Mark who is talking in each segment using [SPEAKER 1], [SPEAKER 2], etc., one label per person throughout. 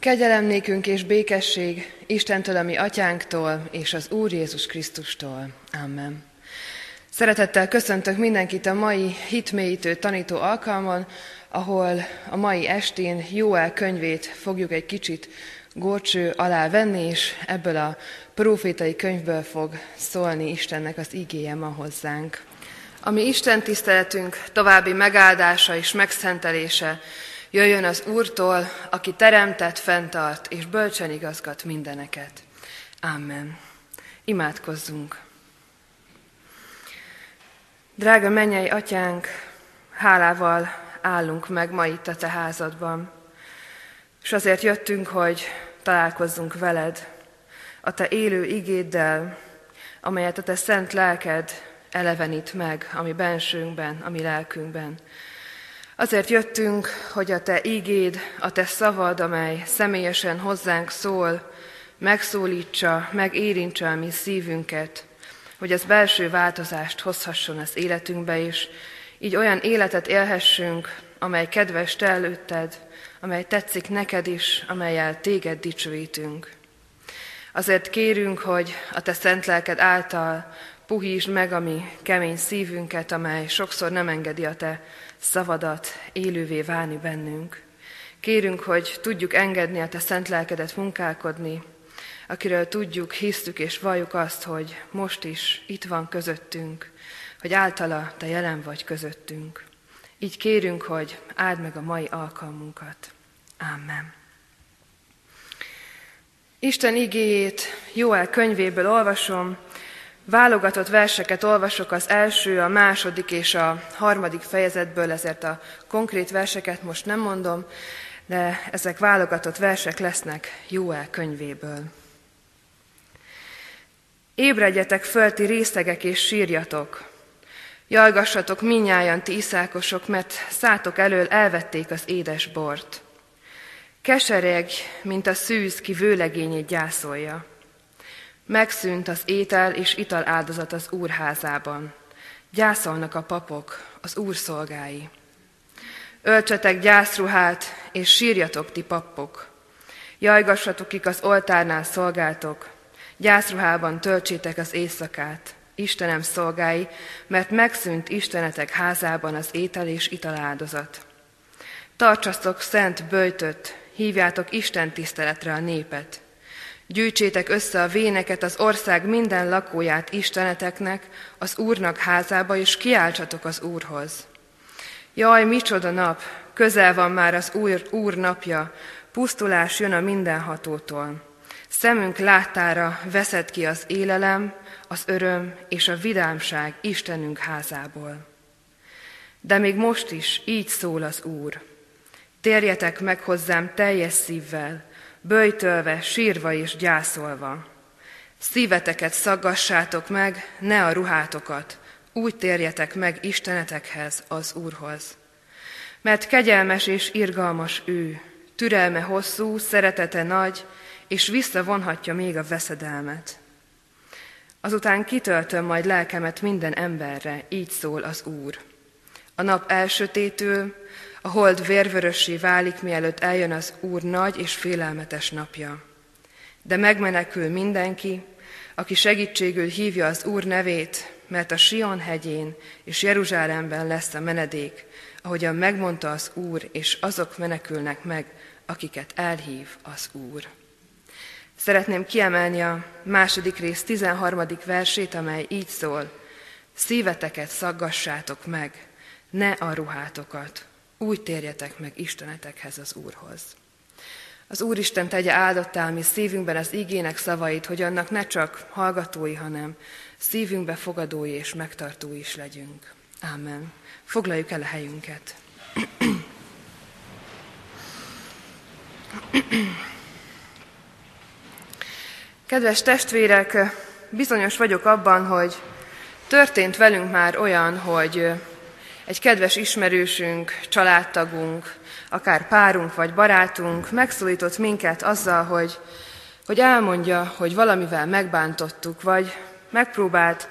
[SPEAKER 1] Kegyelem és békesség Istentől, ami atyánktól, és az Úr Jézus Krisztustól. Amen. Szeretettel köszöntök mindenkit a mai hitmélyítő tanító alkalmon, ahol a mai estén Jóel könyvét fogjuk egy kicsit górcső alá venni, és ebből a profétai könyvből fog szólni Istennek az igéje ma hozzánk. Ami Isten tiszteletünk további megáldása és megszentelése, Jöjjön az Úrtól, aki teremtett, fenntart és bölcsen igazgat mindeneket. Amen. Imádkozzunk. Drága mennyei atyánk, hálával állunk meg ma itt a te házadban, és azért jöttünk, hogy találkozzunk veled, a te élő igéddel, amelyet a te szent lelked elevenít meg a mi bensőnkben, a mi lelkünkben. Azért jöttünk, hogy a Te ígéd, a Te szavad, amely személyesen hozzánk szól, megszólítsa, megérintse a mi szívünket, hogy az belső változást hozhasson az életünkbe is, így olyan életet élhessünk, amely kedves Te előtted, amely tetszik neked is, amelyel Téged dicsőítünk. Azért kérünk, hogy a Te szent lelked által puhítsd meg a mi kemény szívünket, amely sokszor nem engedi a Te szavadat élővé válni bennünk. Kérünk, hogy tudjuk engedni a Te szent lelkedet munkálkodni, akiről tudjuk, hisztük és valljuk azt, hogy most is itt van közöttünk, hogy általa Te jelen vagy közöttünk. Így kérünk, hogy áld meg a mai alkalmunkat. Amen. Isten igéjét Jóel könyvéből olvasom, Válogatott verseket olvasok az első, a második és a harmadik fejezetből, ezért a konkrét verseket most nem mondom, de ezek válogatott versek lesznek Jóel könyvéből. Ébredjetek föl, ti részegek, és sírjatok. Jalgassatok minnyájan, ti iszákosok, mert szátok elől elvették az édes bort. Kesereg, mint a szűz, ki vőlegényét gyászolja. Megszűnt az étel és ital áldozat az úrházában. Gyászolnak a papok, az úr szolgái. Öltsetek gyászruhát, és sírjatok ti pappok. Jajgassatok, kik az oltárnál szolgáltok. Gyászruhában töltsétek az éjszakát, Istenem szolgái, mert megszűnt Istenetek házában az étel és áldozat. Tartsatok szent böjtöt, hívjátok Isten tiszteletre a népet. Gyűjtsétek össze a véneket az ország minden lakóját Isteneteknek, az Úrnak házába, és kiáltsatok az Úrhoz. Jaj, micsoda nap, közel van már az Úr, Úr napja, pusztulás jön a mindenhatótól. Szemünk láttára veszed ki az élelem, az öröm és a vidámság Istenünk házából. De még most is így szól az Úr. Térjetek meg hozzám teljes szívvel, böjtölve, sírva és gyászolva. Szíveteket szaggassátok meg, ne a ruhátokat, úgy térjetek meg Istenetekhez, az Úrhoz. Mert kegyelmes és irgalmas ő, türelme hosszú, szeretete nagy, és visszavonhatja még a veszedelmet. Azután kitöltöm majd lelkemet minden emberre, így szól az Úr. A nap elsötétül, a hold vérvörössé válik, mielőtt eljön az Úr nagy és félelmetes napja. De megmenekül mindenki, aki segítségül hívja az Úr nevét, mert a Sion hegyén és Jeruzsálemben lesz a menedék, ahogyan megmondta az Úr, és azok menekülnek meg, akiket elhív az Úr. Szeretném kiemelni a második rész 13. versét, amely így szól, szíveteket szaggassátok meg, ne a ruhátokat, úgy térjetek meg Istenetekhez az Úrhoz. Az Úristen tegye áldottá mi szívünkben az igének szavait, hogy annak ne csak hallgatói, hanem szívünkbe fogadói és megtartói is legyünk. Ámen. Foglaljuk el a helyünket. Kedves testvérek, bizonyos vagyok abban, hogy történt velünk már olyan, hogy egy kedves ismerősünk, családtagunk, akár párunk vagy barátunk megszólított minket azzal, hogy, hogy elmondja, hogy valamivel megbántottuk, vagy megpróbált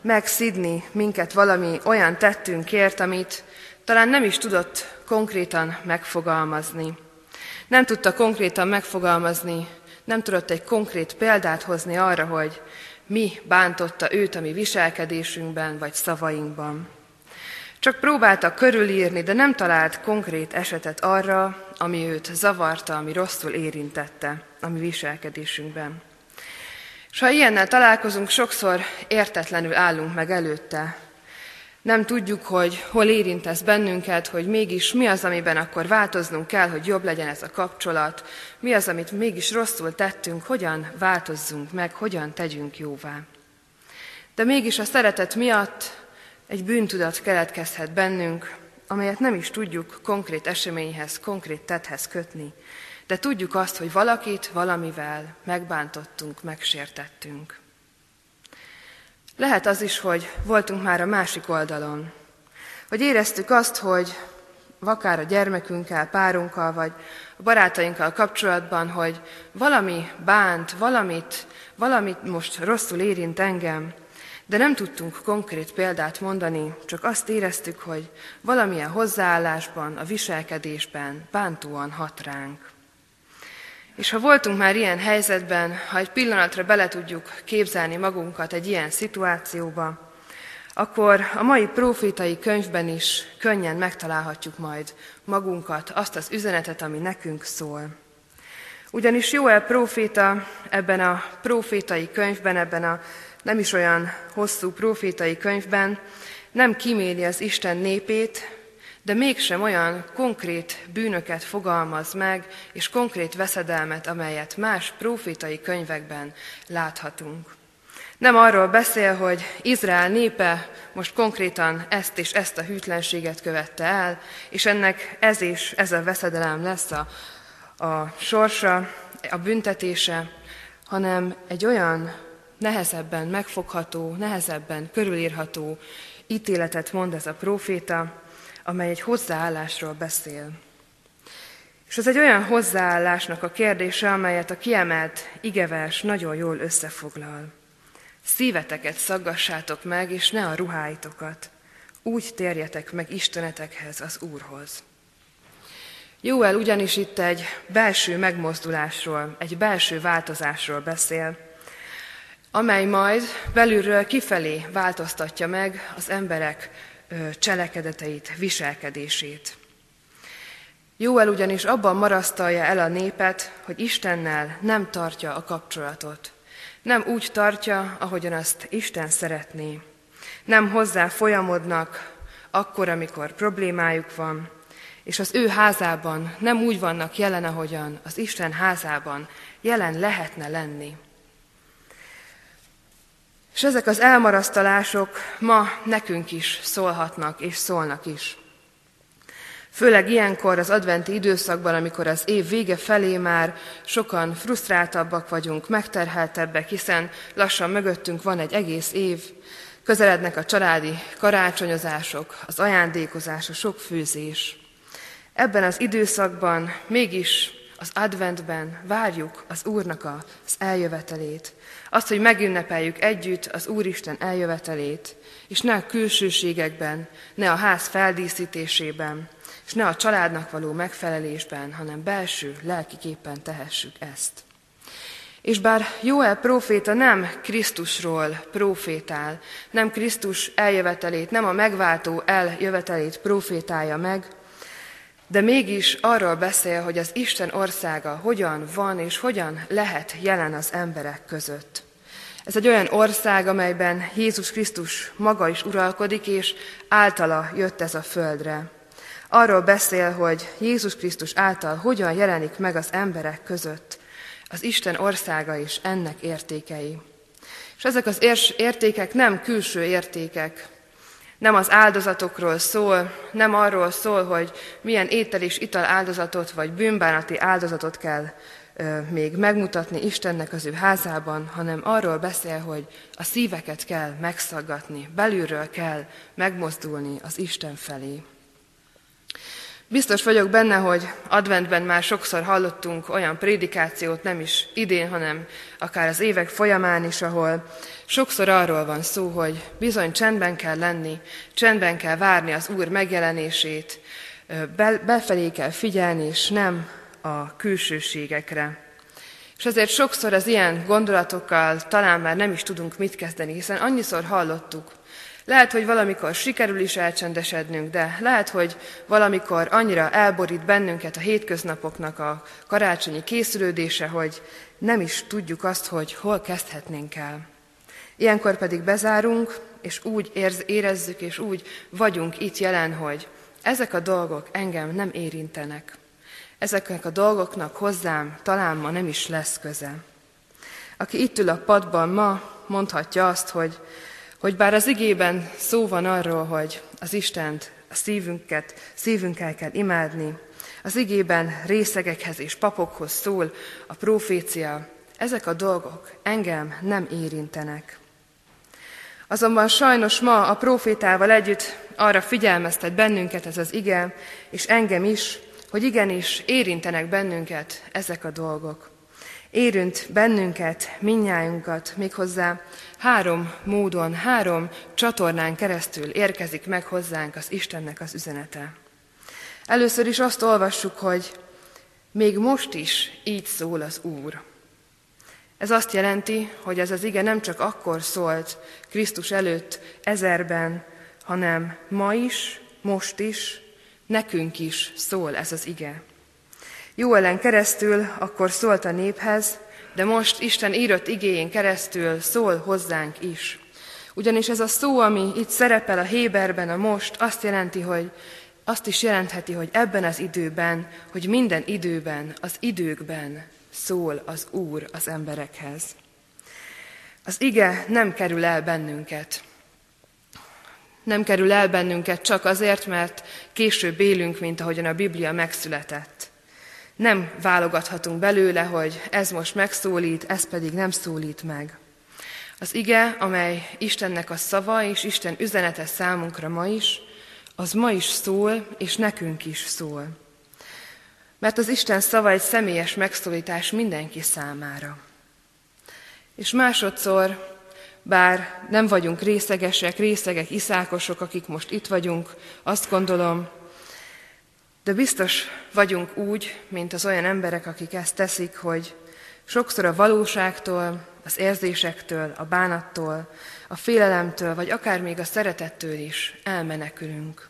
[SPEAKER 1] megszidni minket valami olyan tettünkért, amit talán nem is tudott konkrétan megfogalmazni. Nem tudta konkrétan megfogalmazni, nem tudott egy konkrét példát hozni arra, hogy mi bántotta őt a mi viselkedésünkben vagy szavainkban. Csak próbálta körülírni, de nem talált konkrét esetet arra, ami őt zavarta, ami rosszul érintette a mi viselkedésünkben. És ha ilyennel találkozunk, sokszor értetlenül állunk meg előtte. Nem tudjuk, hogy hol érint ez bennünket, hogy mégis mi az, amiben akkor változnunk kell, hogy jobb legyen ez a kapcsolat, mi az, amit mégis rosszul tettünk, hogyan változzunk meg, hogyan tegyünk jóvá. De mégis a szeretet miatt egy bűntudat keletkezhet bennünk, amelyet nem is tudjuk konkrét eseményhez, konkrét tethez kötni, de tudjuk azt, hogy valakit valamivel megbántottunk, megsértettünk. Lehet az is, hogy voltunk már a másik oldalon, hogy éreztük azt, hogy akár a gyermekünkkel, párunkkal, vagy a barátainkkal kapcsolatban, hogy valami bánt, valamit, valamit most rosszul érint engem, de nem tudtunk konkrét példát mondani, csak azt éreztük, hogy valamilyen hozzáállásban, a viselkedésben bántóan hat ránk. És ha voltunk már ilyen helyzetben, ha egy pillanatra bele tudjuk képzelni magunkat egy ilyen szituációba, akkor a mai profétai könyvben is könnyen megtalálhatjuk majd magunkat, azt az üzenetet, ami nekünk szól. Ugyanis Jóel proféta ebben a profétai könyvben, ebben a nem is olyan hosszú profétai könyvben nem kiméli az Isten népét, de mégsem olyan konkrét bűnöket fogalmaz meg, és konkrét veszedelmet, amelyet más profétai könyvekben láthatunk. Nem arról beszél, hogy Izrael népe most konkrétan ezt és ezt a hűtlenséget követte el, és ennek ez is, ez a veszedelem lesz a, a sorsa, a büntetése, hanem egy olyan nehezebben megfogható, nehezebben körülírható ítéletet mond ez a próféta, amely egy hozzáállásról beszél. És ez egy olyan hozzáállásnak a kérdése, amelyet a kiemelt igevers nagyon jól összefoglal. Szíveteket szaggassátok meg, és ne a ruháitokat. Úgy térjetek meg Istenetekhez, az Úrhoz. Jóel ugyanis itt egy belső megmozdulásról, egy belső változásról beszél, amely majd belülről kifelé változtatja meg az emberek cselekedeteit, viselkedését. Jóel ugyanis abban marasztalja el a népet, hogy Istennel nem tartja a kapcsolatot. Nem úgy tartja, ahogyan azt Isten szeretné. Nem hozzá folyamodnak akkor, amikor problémájuk van, és az ő házában nem úgy vannak jelen, ahogyan az Isten házában jelen lehetne lenni. És ezek az elmarasztalások ma nekünk is szólhatnak és szólnak is. Főleg ilyenkor az adventi időszakban, amikor az év vége felé már sokan frusztráltabbak vagyunk, megterheltebbek, hiszen lassan mögöttünk van egy egész év, közelednek a családi karácsonyozások, az ajándékozás, a sok főzés. Ebben az időszakban mégis az adventben várjuk az Úrnak az eljövetelét, azt, hogy megünnepeljük együtt az Úristen eljövetelét, és ne a külsőségekben, ne a ház feldíszítésében, és ne a családnak való megfelelésben, hanem belső, lelkiképpen tehessük ezt. És bár Jóel próféta nem Krisztusról profétál, nem Krisztus eljövetelét, nem a megváltó eljövetelét profétálja meg, de mégis arról beszél, hogy az Isten országa hogyan van és hogyan lehet jelen az emberek között. Ez egy olyan ország, amelyben Jézus Krisztus maga is uralkodik, és általa jött ez a földre. Arról beszél, hogy Jézus Krisztus által hogyan jelenik meg az emberek között az Isten országa és ennek értékei. És ezek az értékek nem külső értékek, nem az áldozatokról szól, nem arról szól, hogy milyen étel és ital áldozatot vagy bűnbánati áldozatot kell még megmutatni Istennek az ő házában, hanem arról beszél, hogy a szíveket kell megszaggatni, belülről kell megmozdulni az Isten felé. Biztos vagyok benne, hogy adventben már sokszor hallottunk olyan prédikációt, nem is idén, hanem akár az évek folyamán is, ahol sokszor arról van szó, hogy bizony csendben kell lenni, csendben kell várni az Úr megjelenését, befelé kell figyelni, és nem a külsőségekre. És ezért sokszor az ilyen gondolatokkal talán már nem is tudunk mit kezdeni, hiszen annyiszor hallottuk, lehet, hogy valamikor sikerül is elcsendesednünk, de lehet, hogy valamikor annyira elborít bennünket a hétköznapoknak a karácsonyi készülődése, hogy nem is tudjuk azt, hogy hol kezdhetnénk el. Ilyenkor pedig bezárunk, és úgy érezzük, és úgy vagyunk itt jelen, hogy ezek a dolgok engem nem érintenek. Ezeknek a dolgoknak hozzám talán ma nem is lesz köze. Aki itt ül a padban ma, mondhatja azt, hogy hogy bár az igében szó van arról, hogy az Istent, a szívünket, szívünkkel kell imádni, az igében részegekhez és papokhoz szól a profécia, ezek a dolgok engem nem érintenek. Azonban sajnos ma a profétával együtt arra figyelmeztet bennünket ez az ige, és engem is, hogy igenis érintenek bennünket ezek a dolgok. Érint bennünket, minnyájunkat, méghozzá három módon, három csatornán keresztül érkezik meg hozzánk az Istennek az üzenete. Először is azt olvassuk, hogy még most is így szól az Úr. Ez azt jelenti, hogy ez az ige nem csak akkor szólt Krisztus előtt ezerben, hanem ma is, most is, nekünk is szól ez az ige. Jó ellen keresztül akkor szólt a néphez, de most Isten írott igéjén keresztül szól hozzánk is. Ugyanis ez a szó, ami itt szerepel a Héberben, a most, azt jelenti, hogy azt is jelentheti, hogy ebben az időben, hogy minden időben, az időkben szól az Úr az emberekhez. Az ige nem kerül el bennünket. Nem kerül el bennünket csak azért, mert később élünk, mint ahogyan a Biblia megszületett. Nem válogathatunk belőle, hogy ez most megszólít, ez pedig nem szólít meg. Az ige, amely Istennek a szava és Isten üzenete számunkra ma is, az ma is szól, és nekünk is szól. Mert az Isten szava egy személyes megszólítás mindenki számára. És másodszor, bár nem vagyunk részegesek, részegek, iszákosok, akik most itt vagyunk, azt gondolom, de biztos vagyunk úgy, mint az olyan emberek, akik ezt teszik, hogy sokszor a valóságtól, az érzésektől, a bánattól, a félelemtől, vagy akár még a szeretettől is elmenekülünk.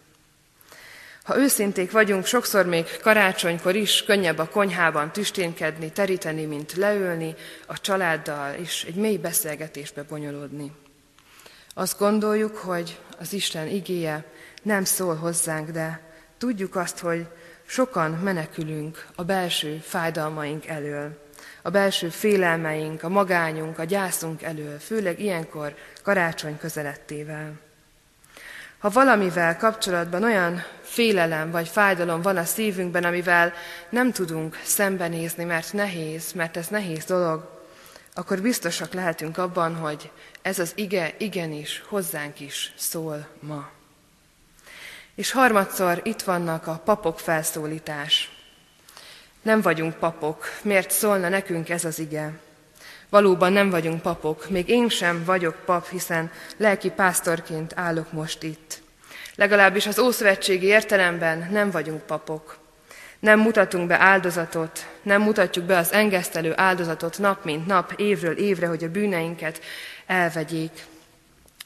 [SPEAKER 1] Ha őszinték vagyunk, sokszor még karácsonykor is könnyebb a konyhában tüsténkedni, teríteni, mint leülni a családdal, és egy mély beszélgetésbe bonyolódni. Azt gondoljuk, hogy az Isten igéje nem szól hozzánk, de Tudjuk azt, hogy sokan menekülünk a belső fájdalmaink elől, a belső félelmeink, a magányunk, a gyászunk elől, főleg ilyenkor karácsony közelettével. Ha valamivel kapcsolatban olyan félelem vagy fájdalom van a szívünkben, amivel nem tudunk szembenézni, mert nehéz, mert ez nehéz dolog, akkor biztosak lehetünk abban, hogy ez az ige igenis hozzánk is szól ma. És harmadszor itt vannak a papok felszólítás. Nem vagyunk papok. Miért szólna nekünk ez az ige? Valóban nem vagyunk papok. Még én sem vagyok pap, hiszen lelki pásztorként állok most itt. Legalábbis az ószövetségi értelemben nem vagyunk papok. Nem mutatunk be áldozatot, nem mutatjuk be az engesztelő áldozatot nap mint nap, évről évre, hogy a bűneinket elvegyék.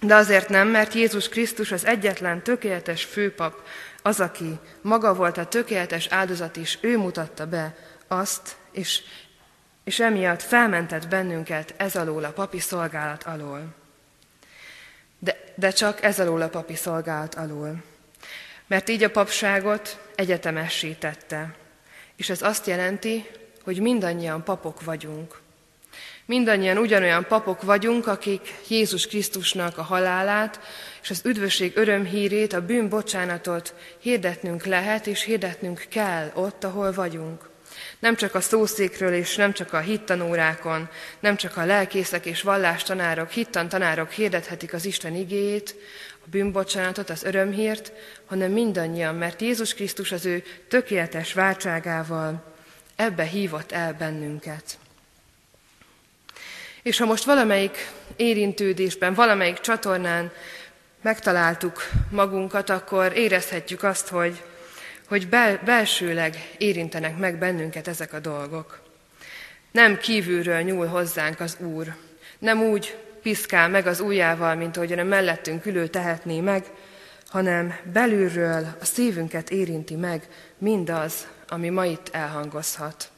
[SPEAKER 1] De azért nem, mert Jézus Krisztus az egyetlen tökéletes főpap, az, aki maga volt a tökéletes áldozat is, ő mutatta be azt, és, és emiatt felmentett bennünket ez alól a papi szolgálat alól. De, de csak ez alól a papi szolgálat alól. Mert így a papságot egyetemessé tette. És ez azt jelenti, hogy mindannyian papok vagyunk. Mindannyian ugyanolyan papok vagyunk, akik Jézus Krisztusnak a halálát és az üdvösség örömhírét, a bűnbocsánatot hirdetnünk lehet, és hirdetnünk kell ott, ahol vagyunk. Nem csak a szószékről és nem csak a hittanórákon, nem csak a lelkészek és vallástanárok, hittantanárok hirdethetik az Isten igéjét, a bűnbocsánatot, az örömhírt, hanem mindannyian, mert Jézus Krisztus az ő tökéletes váltságával ebbe hívott el bennünket. És ha most valamelyik érintődésben, valamelyik csatornán megtaláltuk magunkat, akkor érezhetjük azt, hogy, hogy bel- belsőleg érintenek meg bennünket ezek a dolgok. Nem kívülről nyúl hozzánk az Úr, nem úgy piszkál meg az ujjával, mint ahogyan a mellettünk ülő tehetné meg, hanem belülről a szívünket érinti meg mindaz, ami ma itt elhangozhat.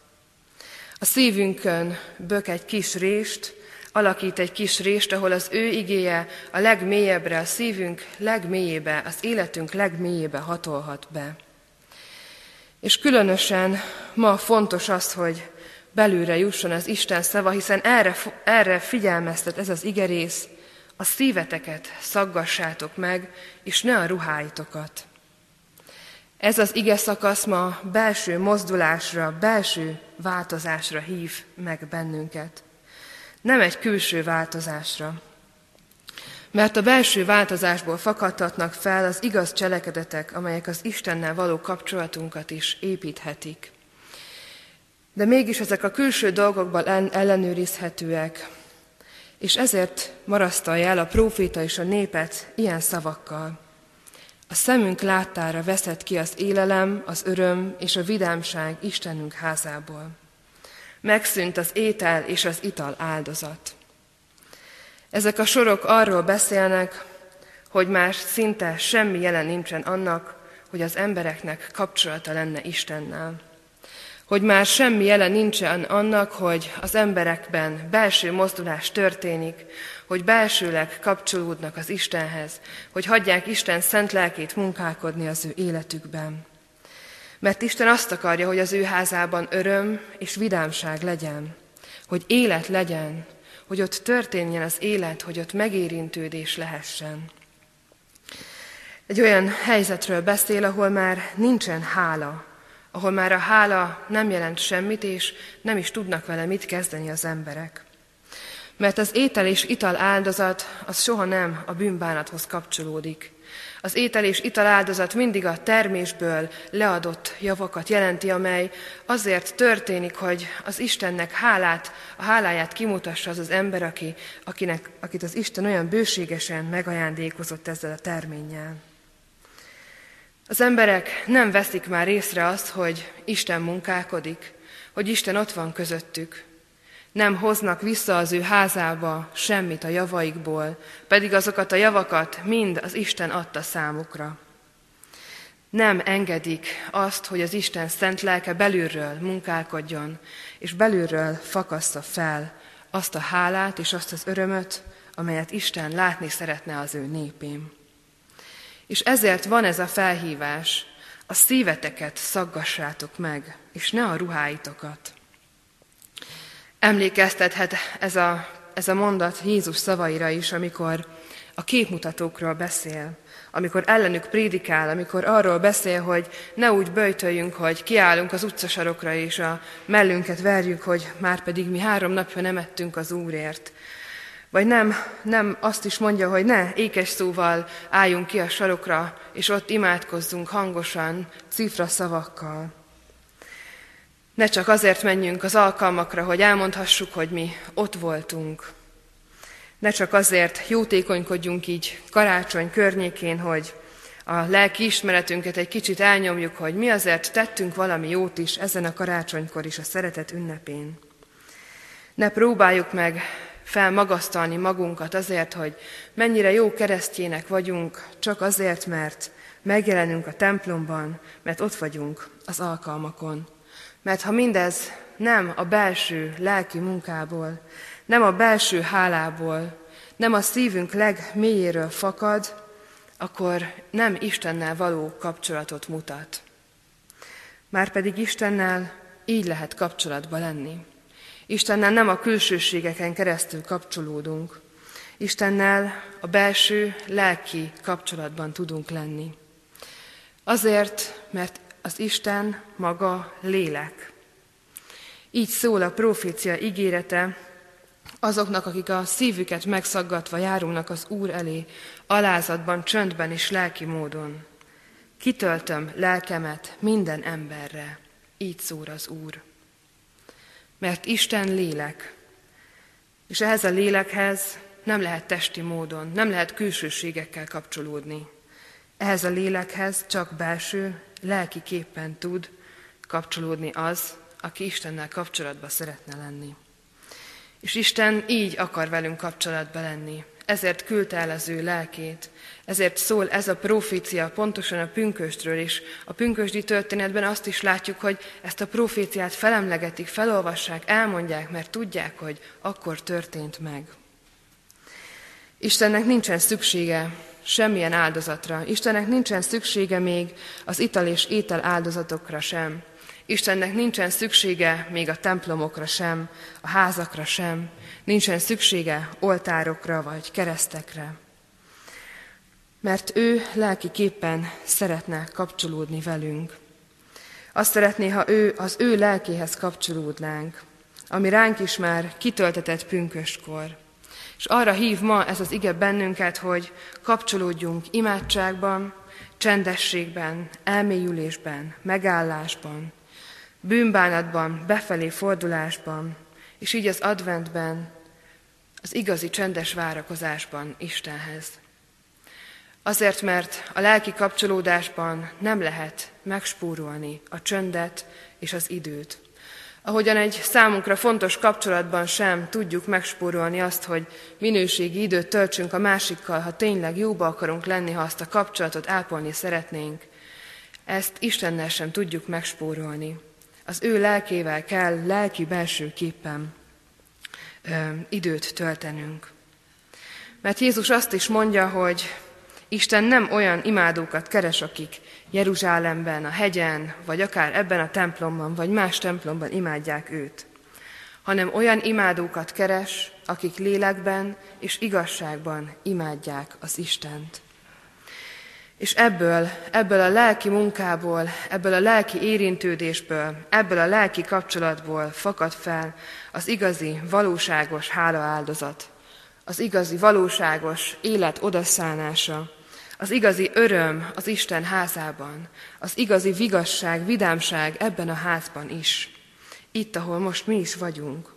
[SPEAKER 1] A szívünkön bök egy kis rést, alakít egy kis rést, ahol az ő igéje a legmélyebbre, a szívünk legmélyébe, az életünk legmélyébe hatolhat be. És különösen ma fontos az, hogy belülre jusson az Isten szava, hiszen erre, erre figyelmeztet ez az igerész, a szíveteket szaggassátok meg, és ne a ruháitokat. Ez az ige szakasz ma belső mozdulásra, belső változásra hív meg bennünket. Nem egy külső változásra. Mert a belső változásból fakadhatnak fel az igaz cselekedetek, amelyek az Istennel való kapcsolatunkat is építhetik. De mégis ezek a külső dolgokban ellenőrizhetőek, és ezért marasztalja el a próféta és a népet ilyen szavakkal. A szemünk láttára veszett ki az élelem, az öröm és a vidámság Istenünk házából. Megszűnt az étel és az ital áldozat. Ezek a sorok arról beszélnek, hogy már szinte semmi jelen nincsen annak, hogy az embereknek kapcsolata lenne Istennel hogy már semmi jele nincsen annak, hogy az emberekben belső mozdulás történik, hogy belsőleg kapcsolódnak az Istenhez, hogy hagyják Isten szent lelkét munkálkodni az ő életükben. Mert Isten azt akarja, hogy az ő házában öröm és vidámság legyen, hogy élet legyen, hogy ott történjen az élet, hogy ott megérintődés lehessen. Egy olyan helyzetről beszél, ahol már nincsen hála, ahol már a hála nem jelent semmit, és nem is tudnak vele mit kezdeni az emberek. Mert az étel és ital áldozat az soha nem a bűnbánathoz kapcsolódik. Az étel és ital áldozat mindig a termésből leadott javakat jelenti, amely azért történik, hogy az Istennek hálát, a háláját kimutassa az az ember, aki, akinek, akit az Isten olyan bőségesen megajándékozott ezzel a terménnyel. Az emberek nem veszik már észre azt, hogy Isten munkálkodik, hogy Isten ott van közöttük. Nem hoznak vissza az ő házába semmit a javaikból, pedig azokat a javakat mind az Isten adta számukra. Nem engedik azt, hogy az Isten szent lelke belülről munkálkodjon, és belülről fakassza fel azt a hálát és azt az örömöt, amelyet Isten látni szeretne az ő népén. És ezért van ez a felhívás, a szíveteket szaggassátok meg, és ne a ruháitokat. Emlékeztethet ez a, ez a mondat Jézus szavaira is, amikor a képmutatókról beszél, amikor ellenük prédikál, amikor arról beszél, hogy ne úgy böjtöljünk, hogy kiállunk az utcasarokra és a mellünket verjük, hogy már pedig mi három napja nem ettünk az Úrért, vagy nem, nem azt is mondja, hogy ne ékes szóval álljunk ki a sarokra, és ott imádkozzunk hangosan, cifra szavakkal. Ne csak azért menjünk az alkalmakra, hogy elmondhassuk, hogy mi ott voltunk. Ne csak azért jótékonykodjunk így karácsony környékén, hogy a lelki ismeretünket egy kicsit elnyomjuk, hogy mi azért tettünk valami jót is ezen a karácsonykor is a szeretet ünnepén. Ne próbáljuk meg felmagasztalni magunkat azért, hogy mennyire jó keresztjének vagyunk, csak azért, mert megjelenünk a templomban, mert ott vagyunk az alkalmakon. Mert ha mindez nem a belső lelki munkából, nem a belső hálából, nem a szívünk legmélyéről fakad, akkor nem Istennel való kapcsolatot mutat. Márpedig Istennel így lehet kapcsolatba lenni. Istennel nem a külsőségeken keresztül kapcsolódunk. Istennel a belső, lelki kapcsolatban tudunk lenni. Azért, mert az Isten maga lélek. Így szól a profécia ígérete azoknak, akik a szívüket megszaggatva járulnak az Úr elé, alázatban, csöndben és lelki módon. Kitöltöm lelkemet minden emberre, így szól az Úr mert Isten lélek. És ehhez a lélekhez nem lehet testi módon, nem lehet külsőségekkel kapcsolódni. Ehhez a lélekhez csak belső, lelki képpen tud kapcsolódni az, aki Istennel kapcsolatba szeretne lenni. És Isten így akar velünk kapcsolatba lenni. Ezért küldte el az ő lelkét. Ezért szól ez a profécia pontosan a pünköstről, és a pünkösdi történetben azt is látjuk, hogy ezt a proféciát felemlegetik, felolvassák, elmondják, mert tudják, hogy akkor történt meg. Istennek nincsen szüksége semmilyen áldozatra. Istennek nincsen szüksége még az ital és étel áldozatokra sem. Istennek nincsen szüksége még a templomokra sem, a házakra sem, nincsen szüksége oltárokra vagy keresztekre. Mert ő lelkiképpen szeretne kapcsolódni velünk. Azt szeretné, ha ő az ő lelkéhez kapcsolódnánk, ami ránk is már kitöltetett pünköskor. És arra hív ma ez az ige bennünket, hogy kapcsolódjunk imádságban, csendességben, elmélyülésben, megállásban, bűnbánatban, befelé fordulásban, és így az adventben, az igazi csendes várakozásban Istenhez. Azért, mert a lelki kapcsolódásban nem lehet megspórolni a csöndet és az időt. Ahogyan egy számunkra fontos kapcsolatban sem tudjuk megspórolni azt, hogy minőségi időt töltsünk a másikkal, ha tényleg jóba akarunk lenni, ha azt a kapcsolatot ápolni szeretnénk, ezt Istennel sem tudjuk megspórolni. Az ő lelkével kell lelki belső képpen ö, időt töltenünk. Mert Jézus azt is mondja, hogy Isten nem olyan imádókat keres, akik Jeruzsálemben, a hegyen, vagy akár ebben a templomban, vagy más templomban imádják őt, hanem olyan imádókat keres, akik lélekben és igazságban imádják az Istent. És ebből, ebből a lelki munkából, ebből a lelki érintődésből, ebből a lelki kapcsolatból fakad fel az igazi, valóságos hála áldozat, az igazi, valóságos élet odaszánása, az igazi öröm az Isten házában, az igazi vigasság, vidámság ebben a házban is, itt, ahol most mi is vagyunk.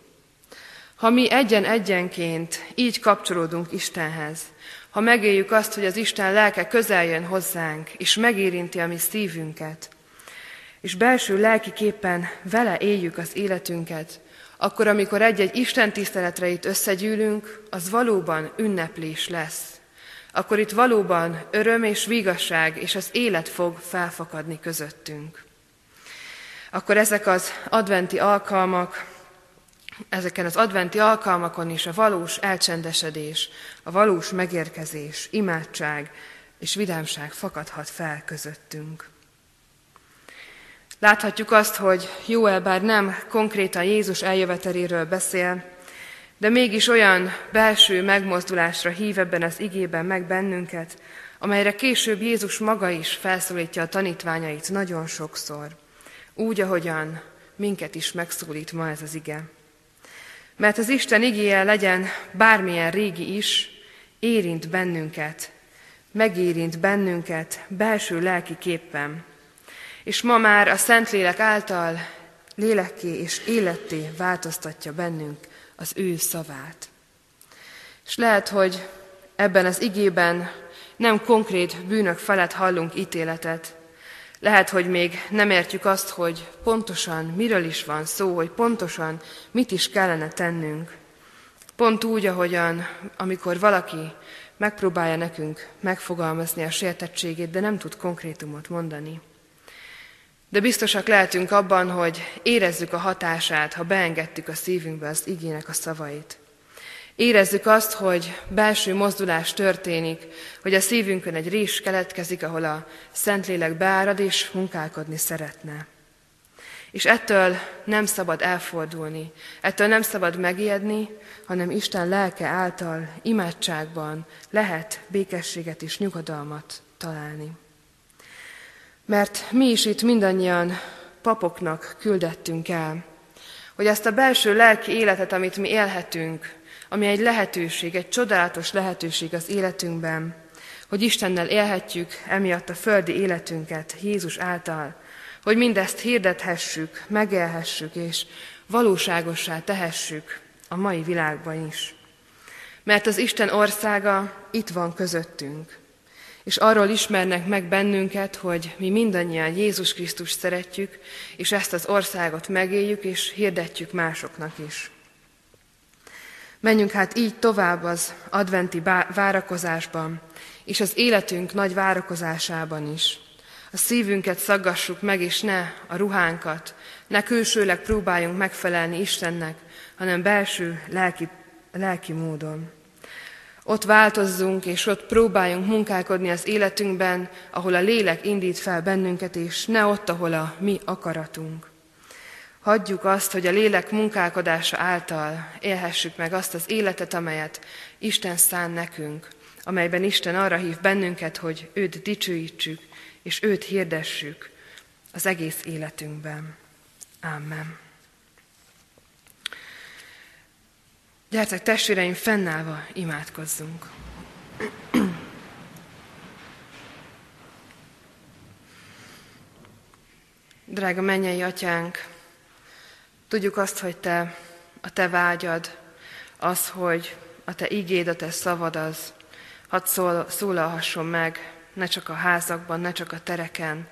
[SPEAKER 1] Ha mi egyen-egyenként így kapcsolódunk Istenhez, ha megéljük azt, hogy az Isten lelke közel jön hozzánk, és megérinti a mi szívünket, és belső lelkiképpen vele éljük az életünket, akkor, amikor egy-egy Isten tiszteletre itt összegyűlünk, az valóban ünneplés lesz akkor itt valóban öröm és vigasság és az élet fog felfakadni közöttünk. Akkor ezek az adventi alkalmak, ezeken az adventi alkalmakon is a valós elcsendesedés, a valós megérkezés, imádság és vidámság fakadhat fel közöttünk. Láthatjuk azt, hogy Jóel bár nem konkrétan Jézus eljöveteléről beszél, de mégis olyan belső megmozdulásra hív ebben az igében meg bennünket, amelyre később Jézus maga is felszólítja a tanítványait nagyon sokszor, úgy, ahogyan minket is megszólít ma ez az ige. Mert az Isten igéje legyen bármilyen régi is, érint bennünket, megérint bennünket belső lelki képpen. És ma már a Szentlélek által lélekké és életté változtatja bennünk az ő szavát. És lehet, hogy ebben az igében nem konkrét bűnök felett hallunk ítéletet. Lehet, hogy még nem értjük azt, hogy pontosan miről is van szó, hogy pontosan mit is kellene tennünk. Pont úgy, ahogyan, amikor valaki megpróbálja nekünk megfogalmazni a sértettségét, de nem tud konkrétumot mondani. De biztosak lehetünk abban, hogy érezzük a hatását, ha beengedtük a szívünkbe az igének a szavait. Érezzük azt, hogy belső mozdulás történik, hogy a szívünkön egy rés keletkezik, ahol a Szentlélek beárad és munkálkodni szeretne. És ettől nem szabad elfordulni, ettől nem szabad megijedni, hanem Isten lelke által imádságban lehet békességet és nyugodalmat találni. Mert mi is itt mindannyian papoknak küldettünk el, hogy ezt a belső lelki életet, amit mi élhetünk, ami egy lehetőség, egy csodálatos lehetőség az életünkben, hogy Istennel élhetjük emiatt a földi életünket Jézus által, hogy mindezt hirdethessük, megélhessük és valóságossá tehessük a mai világban is. Mert az Isten országa itt van közöttünk, és arról ismernek meg bennünket, hogy mi mindannyian Jézus Krisztus szeretjük, és ezt az országot megéljük, és hirdetjük másoknak is. Menjünk hát így tovább az adventi várakozásban, és az életünk nagy várakozásában is. A szívünket szaggassuk meg, és ne a ruhánkat, ne külsőleg próbáljunk megfelelni Istennek, hanem belső lelki, lelki módon. Ott változzunk, és ott próbáljunk munkálkodni az életünkben, ahol a lélek indít fel bennünket, és ne ott, ahol a mi akaratunk. Hagyjuk azt, hogy a lélek munkálkodása által élhessük meg azt az életet, amelyet Isten szán nekünk, amelyben Isten arra hív bennünket, hogy őt dicsőítsük, és őt hirdessük az egész életünkben. Amen. Gyertek testvéreim, fennállva imádkozzunk. Drága mennyei atyánk, tudjuk azt, hogy te, a te vágyad, az, hogy a te igéd, a te szavad az, hadd szól, szólalhasson meg, ne csak a házakban, ne csak a tereken,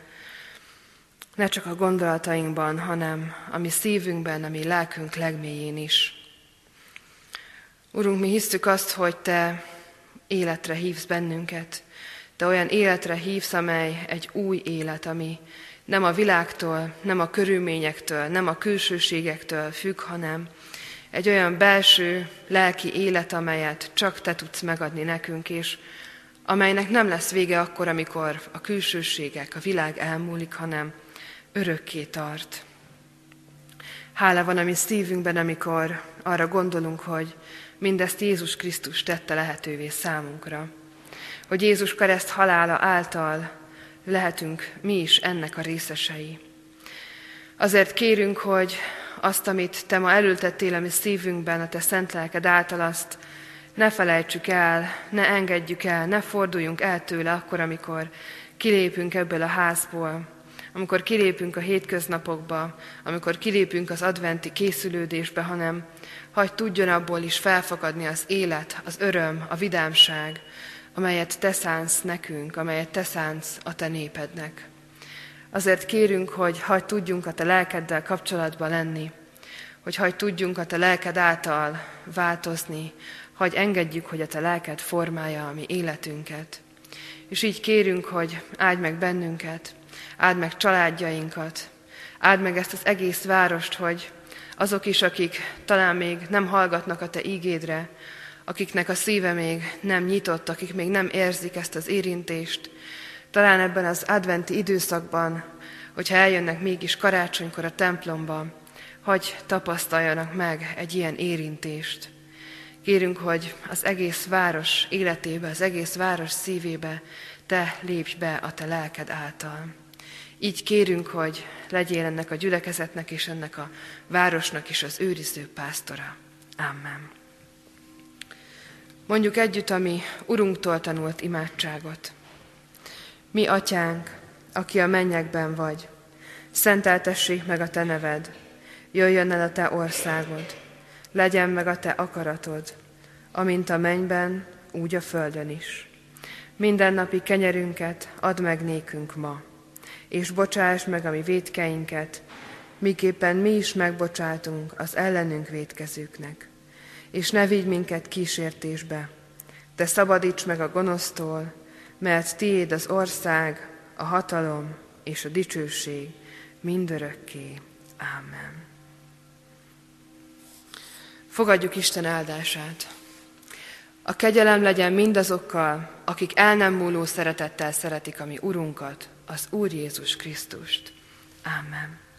[SPEAKER 1] ne csak a gondolatainkban, hanem a mi szívünkben, a mi lelkünk legmélyén is. Urunk, mi hisztük azt, hogy Te életre hívsz bennünket. Te olyan életre hívsz, amely egy új élet, ami nem a világtól, nem a körülményektől, nem a külsőségektől függ, hanem egy olyan belső lelki élet, amelyet csak Te tudsz megadni nekünk, és amelynek nem lesz vége akkor, amikor a külsőségek, a világ elmúlik, hanem örökké tart. Hála van a mi szívünkben, amikor arra gondolunk, hogy mindezt Jézus Krisztus tette lehetővé számunkra. Hogy Jézus kereszt halála által lehetünk mi is ennek a részesei. Azért kérünk, hogy azt, amit Te ma elültettél a mi szívünkben, a Te szent lelked által azt ne felejtsük el, ne engedjük el, ne forduljunk el tőle akkor, amikor kilépünk ebből a házból, amikor kilépünk a hétköznapokba, amikor kilépünk az adventi készülődésbe, hanem hagy tudjon abból is felfakadni az élet, az öröm, a vidámság, amelyet te szánsz nekünk, amelyet te szánsz a te népednek. Azért kérünk, hogy hagy tudjunk a te lelkeddel kapcsolatban lenni, hogy hagy tudjunk a te lelked által változni, hagy engedjük, hogy a te lelked formálja a mi életünket. És így kérünk, hogy áld meg bennünket, áld meg családjainkat, áld meg ezt az egész várost, hogy azok is, akik talán még nem hallgatnak a Te ígédre, akiknek a szíve még nem nyitott, akik még nem érzik ezt az érintést, talán ebben az adventi időszakban, hogyha eljönnek mégis karácsonykor a templomba, hogy tapasztaljanak meg egy ilyen érintést. Kérünk, hogy az egész város életébe, az egész város szívébe te lépj be a te lelked által. Így kérünk, hogy legyél ennek a gyülekezetnek és ennek a városnak is az őriző pásztora. Amen. Mondjuk együtt a mi Urunktól tanult imádságot. Mi, Atyánk, aki a mennyekben vagy, szenteltessék meg a Te neved, jöjjön el a Te országod, legyen meg a Te akaratod, amint a mennyben, úgy a földön is. Mindennapi kenyerünket add meg nékünk ma, és bocsáss meg a mi védkeinket, miképpen mi is megbocsátunk az ellenünk védkezőknek. És ne vigy minket kísértésbe, de szabadíts meg a gonosztól, mert tiéd az ország, a hatalom és a dicsőség mindörökké. Amen. Fogadjuk Isten áldását. A kegyelem legyen mindazokkal, akik el nem múló szeretettel szeretik a mi Urunkat, az Úr Jézus Krisztust. Amen.